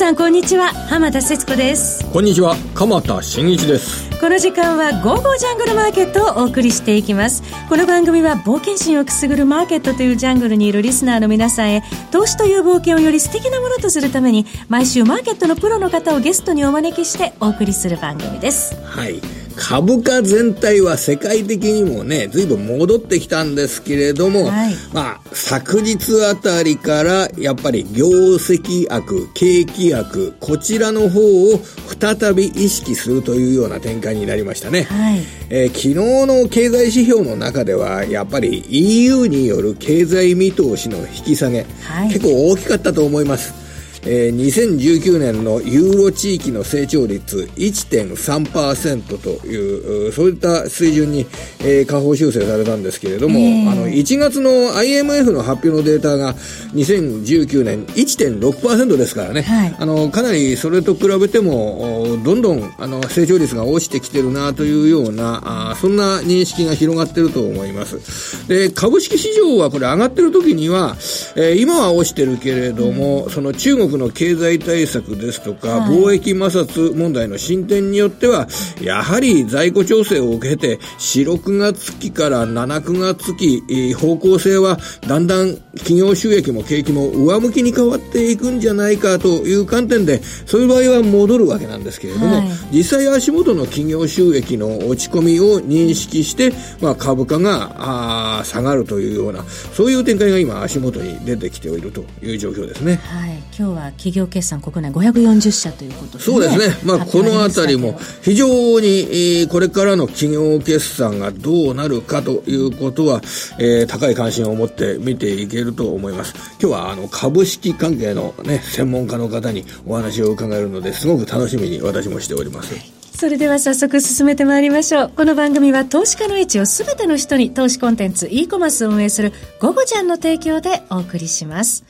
さんこんにちは。浜田節子です。こんにちは。鎌田新一です。この時間は「ゴーゴージャングルマーケット」をお送りしていきます。この番組は冒険心をくすぐるマーケットというジャングルにいるリスナーの皆さんへ投資という冒険をより素敵なものとするために毎週マーケットのプロの方をゲストにお招きしてお送りする番組です。はい株価全体は世界的にもね、随分戻ってきたんですけれども、はい、まあ、昨日あたりから、やっぱり業績悪、景気悪、こちらの方を再び意識するというような展開になりましたね。はい、えー、昨日の経済指標の中では、やっぱり EU による経済見通しの引き下げ、はい、結構大きかったと思います。えー、2019年のユーロ地域の成長率1.3%という、そういった水準に、えー、下方修正されたんですけれども、あの、1月の IMF の発表のデータが2019年1.6%ですからね、はい、あの、かなりそれと比べても、どんどん、あの、成長率が落ちてきてるなというような、あそんな認識が広がってると思います。で、株式市場はこれ上がってる時には、えー、今は落ちてるけれども、うん、その中国国の経済対策ですとか、はい、貿易摩擦問題の進展によっては、やはり在庫調整を受けて、4、6月期から7、9月期、方向性はだんだん企業収益も景気も上向きに変わっていくんじゃないかという観点で、そういう場合は戻るわけなんですけれども、はい、実際足元の企業収益の落ち込みを認識して、まあ、株価があ下がるというような、そういう展開が今足元に出てきているという状況ですね。はい、今日は企業決算国内540社ということで、ね、そうですね、まあ、このあたりも非常に、これからの企業決算がどうなるかということは、えー、高い関心を持って見ていけると思います今日はあの株式関係の、ね、専門家の方にお話を伺えるのですごく楽しみに私もしております。それでは早速進めてまいりましょう。この番組は投資家の位置をすべての人に投資コンテンツ e コマースを運営するゴゴジャンの提供でお送りします。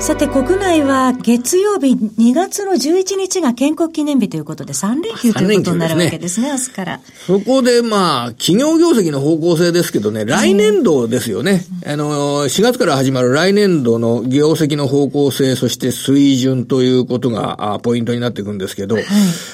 さて国内は月曜日2月の11日が建国記念日ということで3連休ということになるわけですね、すね明日から。そこでまあ、企業業績の方向性ですけどね、来年度ですよね。あの、4月から始まる来年度の業績の方向性、そして水準ということがポイントになっていくんですけど、はい、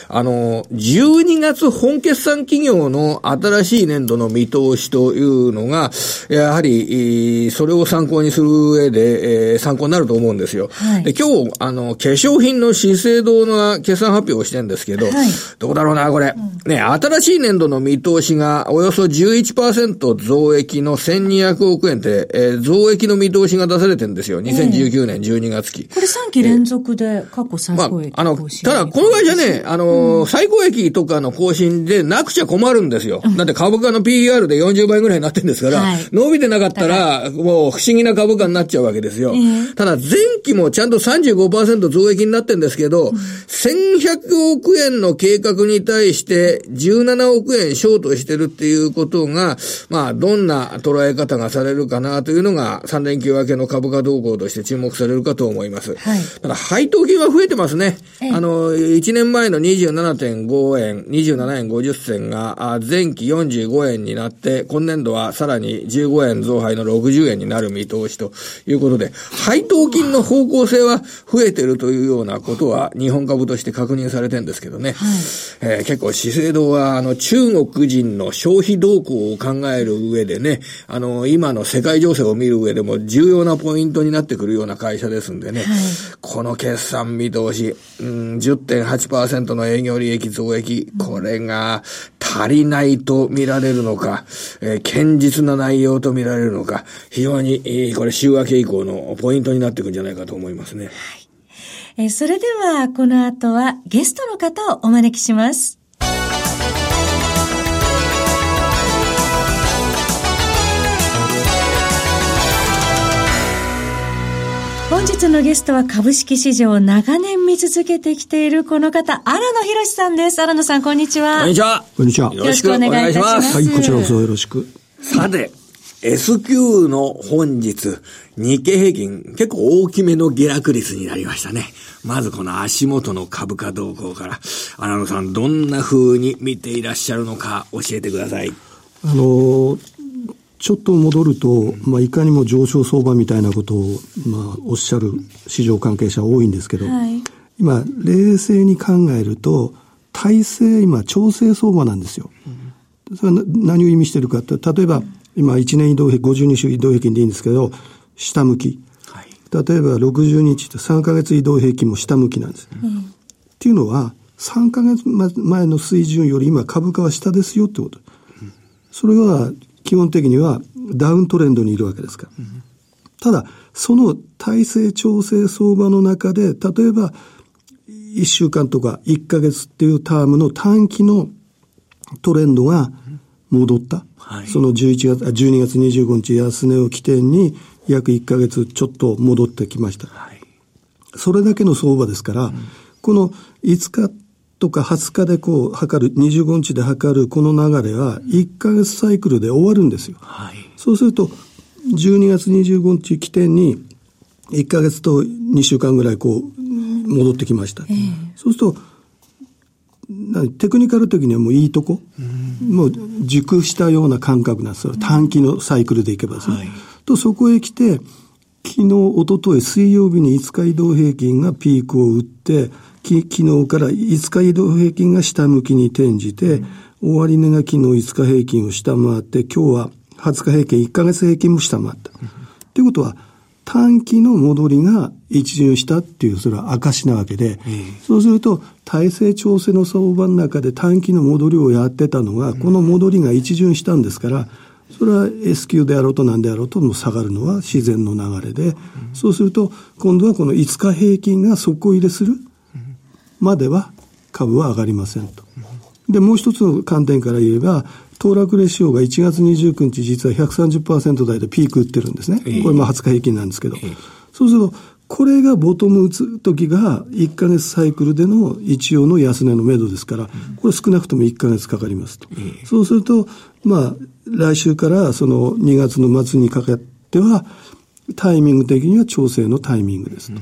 あの、12月本決算企業の新しい年度の見通しというのが、やはり、それを参考にする上で、参考になると思うんですですよ。はい、で、今日、あの、化粧品の資生堂の決算発表をしてるんですけど、はい、どうだろうな、これ、うん。ね、新しい年度の見通しがおよそ11%増益の1200億円って、えー、増益の見通しが出されてるんですよ。2019年12月期。これ3期連続で過去最高益、まあ、あの、ただ、この会社ね、あの、うん、最高益とかの更新でなくちゃ困るんですよ。うん、だって株価の PR で40倍ぐらいになってるんですから、はい、伸びてなかったら、もう不思議な株価になっちゃうわけですよ。えー、ただ、前期もちゃんと35%増益になってるんですけど、うん、1100億円の計画に対して17億円ショートしてるっていうことが、まあ、どんな捉え方がされるかなというのが、3連休明けの株価動向として注目されるかと思います。はい、ただ、配当金は増えてますね。あの、1年前の27.5円、27円50銭が、前期45円になって、今年度はさらに15円増配の60円になる見通しということで、配当金の方向性は増えてるというようなことは日本株として確認されてるんですけどね。はい、えー、結構資生堂はあの中国人の消費動向を考える上でね、あの今の世界情勢を見る上でも重要なポイントになってくるような会社ですんでね、はい、この決算見通し、うん、10.8%の営業利益増益、これが足りないと見られるのか、えー、堅実な内容と見られるのか、非常に、えー、これ週明け以降のポイントになっていくんじゃないかと思いますね。はい。えー、それでは、この後はゲストの方をお招きします。本日のゲストは株式市場を長年見続けてきているこの方、荒野博さんです。荒野さん、こんにちは。こんにちは。こんにちは。よろしくお願いいたします。はい、こちらこそよろしく。さて、S q の本日、日経平均、結構大きめの下落率になりましたね。まずこの足元の株価動向から、荒野さん、どんな風に見ていらっしゃるのか教えてください。あのちょっと戻ると、まあ、いかにも上昇相場みたいなことを、まあ、おっしゃる市場関係者多いんですけど、はい、今、冷静に考えると、体制、今、調整相場なんですよ。それは何を意味してるかって、例えば、今、1年移動平均、52週移動平均でいいんですけど、下向き。はい、例えば、60日って3ヶ月移動平均も下向きなんです。うん、っていうのは、3ヶ月前の水準より今株価は下ですよってこと。それは基本的にはダウントレンドにいるわけですから。ただ、その体制調整相場の中で、例えば1週間とか1ヶ月っていうタームの短期のトレンドが戻った。はい、その11月、12月25日安値を起点に約1ヶ月ちょっと戻ってきました。はい、それだけの相場ですから、うん、この5日とか20日でこう測る、25日で測るこの流れは1ヶ月サイクルで終わるんですよ。はい、そうすると、12月25日起点に1ヶ月と2週間ぐらいこう戻ってきました。えー、そうすると、テクニカル的にはもういいとこ、うん、もう熟したような感覚なんですよ。短期のサイクルでいけばですね。はい、と、そこへ来て、昨日、おととい、水曜日に5日移動平均がピークを打って、き昨日から5日移動平均が下向きに転じて、うん、終値が昨日5日平均を下回って、今日は20日平均、1ヶ月平均も下回った。と、うん、いうことは、短期の戻りが一巡したっていう、それは証なわけで、そうすると、体制調整の相場の中で短期の戻りをやってたのが、この戻りが一巡したんですから、それは S q であろうと何であろうとも下がるのは自然の流れで、そうすると、今度はこの5日平均が底入れするまでは株は上がりませんと。で、もう一つの観点から言えば、騰落レシオが1月29日実は130%台でピーク打ってるんですね。これまあ20日平均なんですけど。そうすると、これがボトム打つ時が1ヶ月サイクルでの一応の安値の目処ですから、これ少なくとも1ヶ月かかりますと。そうすると、まあ、来週からその2月の末にかけては、タイミング的には調整のタイミングですと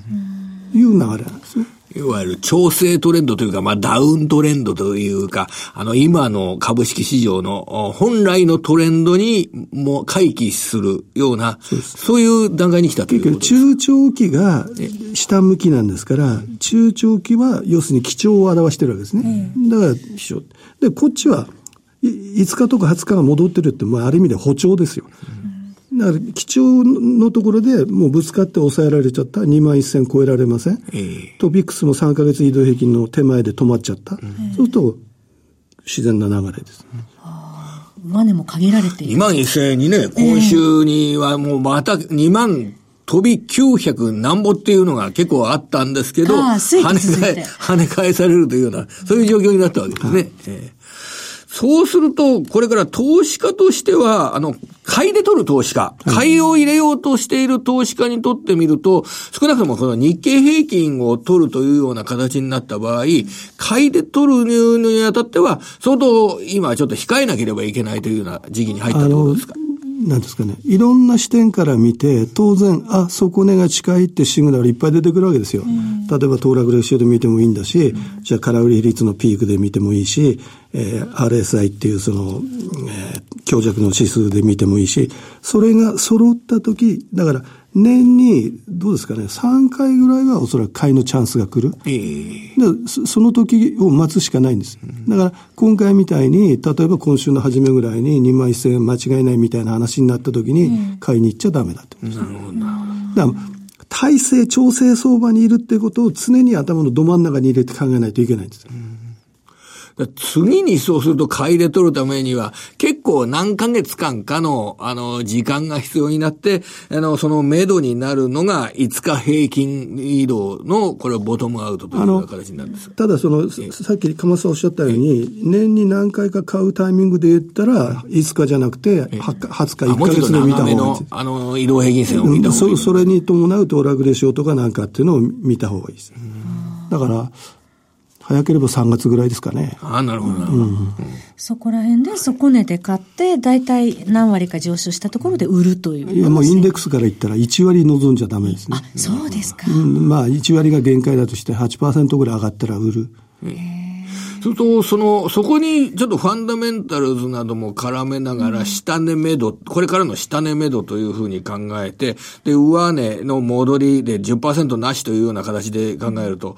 いう流れなんですね。いわゆる調整トレンドというか、まあダウントレンドというか、あの今の株式市場の本来のトレンドにもう回帰するような、そういう段階に来たということです。中長期が下向きなんですから、中長期は要するに基調を表してるわけですね。だから、で、こっちは5日とか20日が戻ってるって、まあある意味で歩調ですよ。うんだから、基調のところでもうぶつかって抑えられちゃった。2万1000超えられません。えー、トピックスも3ヶ月移動平均の手前で止まっちゃった。うん、そうすると、自然な流れです。上値も限られている。2万1000円にね、今週にはもうまた2万飛び900何ぼっていうのが結構あったんですけど、跳ね返、跳ね返されるというような、そういう状況になったわけですね。はいえーそうすると、これから投資家としては、あの、買いで取る投資家、買いを入れようとしている投資家にとってみると、少なくともこの日経平均を取るというような形になった場合、買いで取るにあたっては、相当今ちょっと控えなければいけないというような時期に入ったとことですか？なんですかね、いろんな視点から見て、当然、あ、底値が近いってシグナルいっぱい出てくるわけですよ。うん、例えば、騰落レシオで見てもいいんだし、うん、じゃあ、空売り比率のピークで見てもいいし、えー、RSI っていうその、えー、強弱の指数で見てもいいし、それが揃った時、だから、年に、どうですかね、3回ぐらいはおそらく買いのチャンスが来る。えー、その時を待つしかないんです。だから、今回みたいに、例えば今週の初めぐらいに2万1000円間違いないみたいな話になった時に、買いに行っちゃダメだってことです。なるほど。だから体制、調整相場にいるってことを常に頭のど真ん中に入れて考えないといけないんです。うん次にそうすると買いで取るためには、結構何ヶ月間かの、あの、時間が必要になって、あの、その目処になるのが5日平均移動の、これはボトムアウトという形になるんです。ただその、さっき鎌さんおっしゃったように、年に何回か買うタイミングで言ったら、5日じゃなくて、20日、1ヶ月で見た方がいいの、あの、移動平均線を見た方がいい。それに伴うとラグレシオとかなんかっていうのを見た方がいいです。だから、早ければ3月ぐらいですかね。ああ、なるほど、なるほど。そこら辺で底値で買って、大体何割か上昇したところで売るという。いや、もうインデックスから言ったら1割望んじゃダメですね。あ、そうですか。うん、まあ、1割が限界だとして8%ぐらい上がったら売る。すると、その、そこにちょっとファンダメンタルズなども絡めながら、下値目処、これからの下値目処というふうに考えて、で、上値の戻りで10%なしというような形で考えると、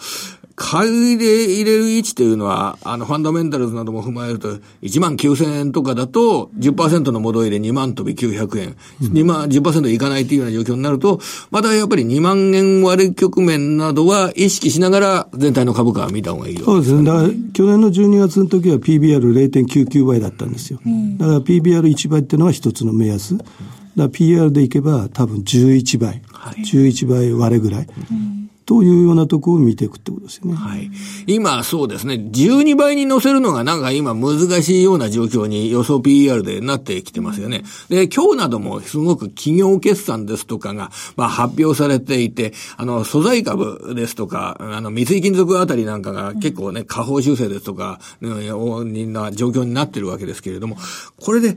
買いで入れる位置というのは、あの、ファンダメンタルズなども踏まえると、1万9000円とかだと、10%の戻りで2万飛び900円。2万、10%いかないというような状況になると、またやっぱり2万円割れ局面などは意識しながら全体の株価は見た方がいいよ、そうですね。だから、去年の12月の時は PBR0.99 倍だったんですよ。だから PBR1 倍っていうのは一つの目安。だから PR でいけば多分11倍。はい、11倍割れぐらい。うんというようなところを見ていくってことですね。はい。今、そうですね。12倍に乗せるのがなんか今難しいような状況に予想 PER でなってきてますよね。で、今日などもすごく企業決算ですとかが、まあ発表されていて、あの、素材株ですとか、あの、三井金属あたりなんかが結構ね、下方修正ですとか、うん、な状況になってるわけですけれども、これで、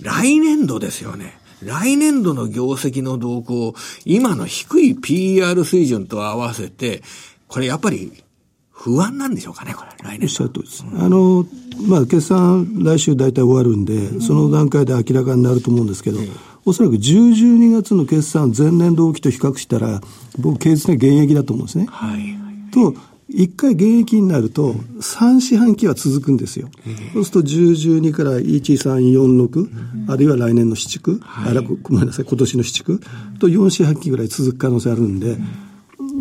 来年度ですよね。来年度の業績の動向、今の低い PR 水準と合わせて、これやっぱり不安なんでしょうかね、これ、来年。おっしゃるとりです。あの、まあ、決算来週大体終わるんで、うん、その段階で明らかになると思うんですけど、うん、おそらく10、12月の決算前年同期と比較したら、僕、経済的現役だと思うんですね。はい。と、一回現役になると、3四半期は続くんですよ。そうすると10、12から1、3、4、6、あるいは来年の四畜、はい、あごめんなさい、今年の四畜と4四半期ぐらい続く可能性あるんで、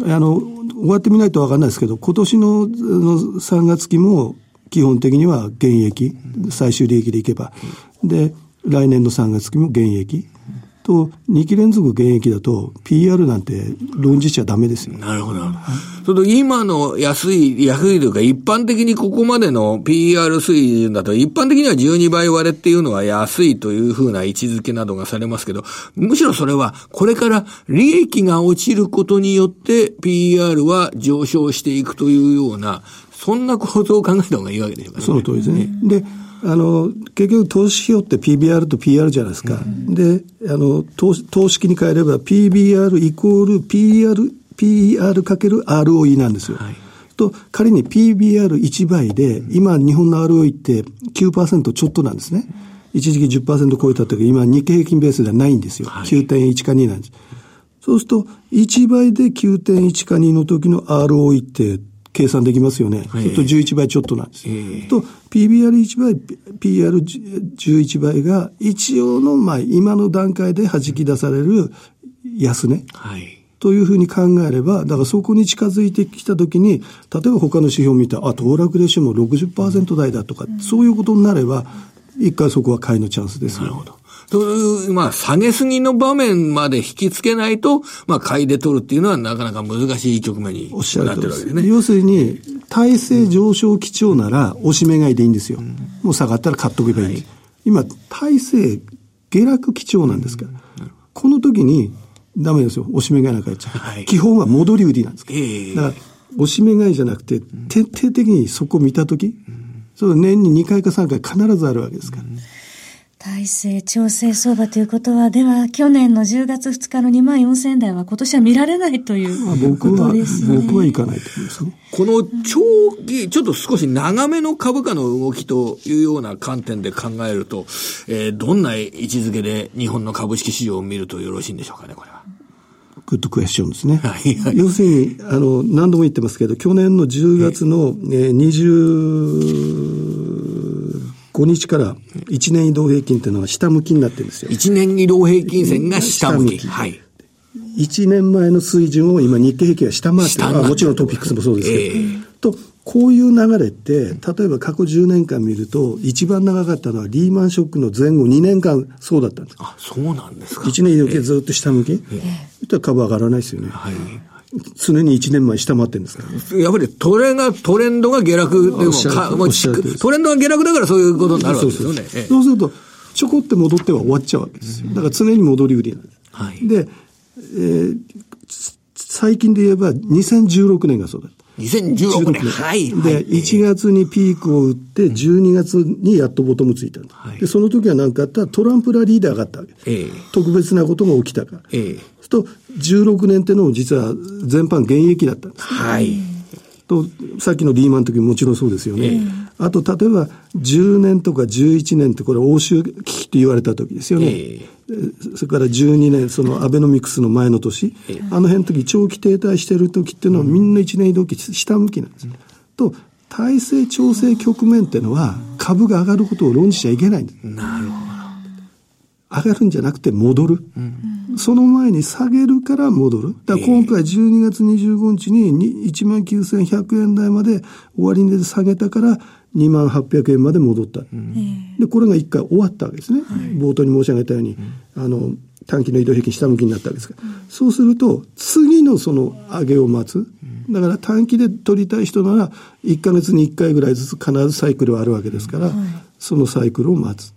あの、終わってみないとわかんないですけど、今年のの3月期も基本的には現役、最終利益でいけば。で、来年の3月期も現役。と、2期連続現役だと、PR なんて論じちゃダメですよ。なるほど。それと今の安い、安いというか、一般的にここまでの PR 水準だと、一般的には12倍割れっていうのは安いというふうな位置づけなどがされますけど、むしろそれは、これから利益が落ちることによって、PR は上昇していくというような、そんな構造を考えた方がいいわけでしょうかね。その通りですね。で、あの、結局投資費用って PBR と PR じゃないですか。うん、で、あの、投投資に変えれば PBR イコール PR、PR かける ROE なんですよ。はい、と、仮に PBR1 倍で、今日本の ROE って9%ちょっとなんですね。一時期10%超えた時、今日経平均ベースではないんですよ。はい、9.1か2なんです。そうすると、1倍で9.1か2の時の ROE って計算できますよね。えー、と11倍ちょっとなんです。えー、と、PBR1 倍、PR11 倍が一応の、まあ、今の段階で弾き出される安値。はい。というふうに考えれば、だからそこに近づいてきたときに、例えば他の指標を見て、あ、騰落レシオも60%台だとか、うん、そういうことになれば、一回そこは買いのチャンスですなるほど。という、まあ、下げすぎの場面まで引きつけないと、まあ、買いで取るっていうのはなかなか難しい局面になってるわけですね。要するに、体制上昇基調なら、押し目買いでいいんですよ。うん、もう下がったら買っとけばいい。はい、今、体制下落基調なんですから。うん、この時に、ダメですよ。押し目買いなんかやっちゃう。はい、基本は戻り売りなんですから。えー、だから、押し目買いじゃなくて、徹底的にそこを見たとき、うん、それ年に2回か3回必ずあるわけですから。体制調整相場ということは、では、去年の10月2日の2万4000円台は今年は見られないということですね。僕はいかないと思いますね。この長期、ちょっと少し長めの株価の動きというような観点で考えると、えー、どんな位置づけで日本の株式市場を見るとよろしいんでしょうかね、これは。グッドクエスチョンですね。はい、はい、要するに、あの、何度も言ってますけど、去年の10月の、えー、20、5日から1年移動平均っていうのは下向きになってるんですよ。1年移動平均線が下向き。下向きはい。1年前の水準を今日経平均が下回ってる。もちろんトピックスもそうですけど。えー、と、こういう流れって、例えば過去10年間見ると、一番長かったのはリーマンショックの前後2年間そうだったんです。あ、そうなんですか。1年移動平均ずっと下向き。えー、そしたら株上がらないですよね。はい。常に1年前下回ってるんですから、やっぱりトレが、トレンドが下落でもかもトレンドが下落だからそういうことになるわけですよね。そうすると、ちょこって戻っては終わっちゃうわけですよ。だから常に戻り売りなんです。はい、で、えー、最近で言えば2016年がそうだった。2016年。はい。で、1月にピークを打って、12月にやっとボトムついた。はい、で、その時は何かあったらトランプラリーで上がったわけです。えー、特別なことが起きたから。えー、と、16年っていうのも実は全般現役だったんです、はい。と、さっきのリーマンの時ももちろんそうですよね。えー、あと、例えば、10年とか11年ってこれ欧州危機って言われた時ですよね。えー、それから12年、そのアベノミクスの前の年、えー、あの辺の時、長期停滞してる時っていうのはみんな1年移動期下向きなんです。うん、と、体制調整局面っていうのは株が上がることを論じちゃいけないんです。なるほど。上がるんじゃなくて戻る。うん、その前に下げるから戻る。だから今回12月25日に19,100円台まで終値で下げたから2万800円まで戻った。うん、で、これが一回終わったわけですね。はい、冒頭に申し上げたように、あの、短期の移動平均下向きになったわけですから。そうすると、次のその上げを待つ。だから短期で取りたい人なら、1か月に1回ぐらいずつ必ずサイクルはあるわけですから、そのサイクルを待つ。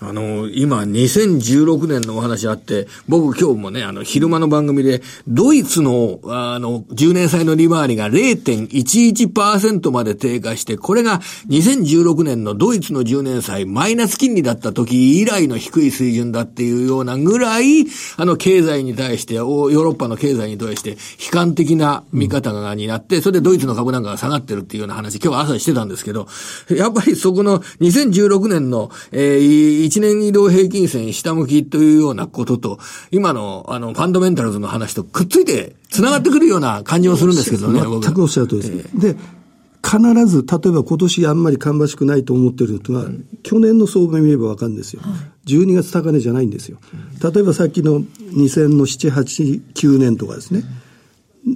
あの、今、2016年のお話あって、僕今日もね、あの、昼間の番組で、ドイツの、あの、10年債の利回りが0.11%まで低下して、これが2016年のドイツの10年債マイナス金利だった時以来の低い水準だっていうようなぐらい、あの、経済に対して、ヨーロッパの経済に対して、悲観的な見方がになって、それでドイツの株なんかが下がってるっていうような話、今日は朝してたんですけど、やっぱりそこの2016年の、えー、1年移動平均線下向きというようなことと、今の、あの、ファンドメンタルズの話とくっついて、繋がってくるような感じもするんですけどね、全くおっしゃるとりです、ね。えー、で、必ず、例えば今年あんまり芳しくないと思ってるのが、うん、去年の相場見ればわかるんですよ。はい、12月高値じゃないんですよ。例えばさっきの2000の7、8、9年とかですね。うん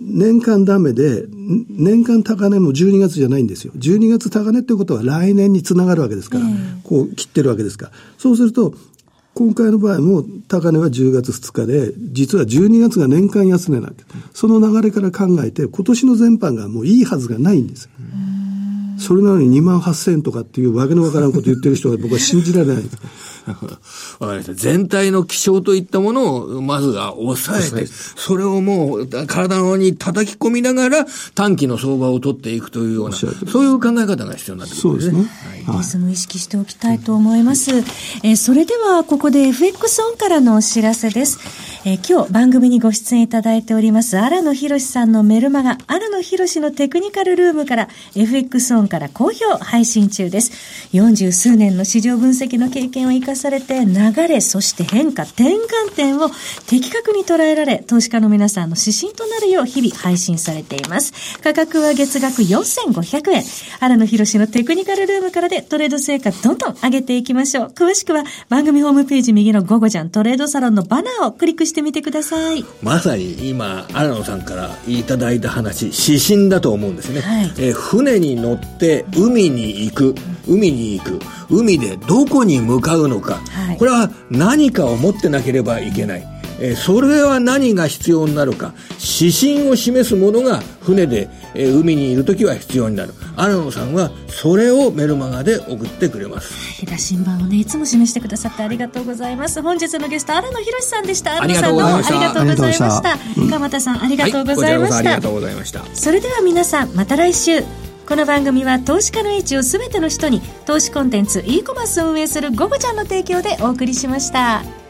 年間ダメで、年間高値も12月じゃないんですよ。12月高値っていうことは来年につながるわけですから、こう切ってるわけですから。そうすると、今回の場合も高値は10月2日で、実は12月が年間安値なわけ。その流れから考えて、今年の全般がもういいはずがないんですよ。それなのに2万8000円とかっていうわけのわからんこと言ってる人が僕は信じられない。わかりました。全体の気象といったものを、まずは抑えて、それをもう、体に叩き込みながら、短期の相場を取っていくというような、そういう考え方が必要になってくるんですね。はい、リズム意識しておきたい。と思い。ます。えー、それでは、ここで FX オンからのお知らせです。えー、今日番組にご出演いただいております、荒野博さんのメルマガ、荒野博のテクニカルルームから FX オンから好評配信中です。40数年の市場分析の経験を生かされて、流れ、そして変化、転換点を的確に捉えられ、投資家の皆さんの指針となるよう日々配信されています。価格は月額4500円。荒野博のテクニカルルームからでトレード成果どんどん上げていきましょう。詳しくは番組ホームページ右の午後じゃんトレードサロンのバナーをクリックしてみてください。まさに今、荒野さんからいただいた話、指針だと思うんですね。はい、え船に乗って海に行く。海に行く海でどこに向かうのか、はい、これは何かを持ってなければいけない、えー、それは何が必要になるか。指針を示すものが船で、えー、海にいる時は必要になる。荒野さんはそれをメルマガで送ってくれます。羅針盤をねいつも示してくださってありがとうございます。本日のゲスト荒野博さんでした。荒野さんどうもありがとうございました。鎌田さんありがとうございました、はい、ありがとうございました。それでは皆さんまた来週この番組は投資家の位置を全ての人に投資コンテンツ e コマースを運営するゴゴちゃんの提供でお送りしました。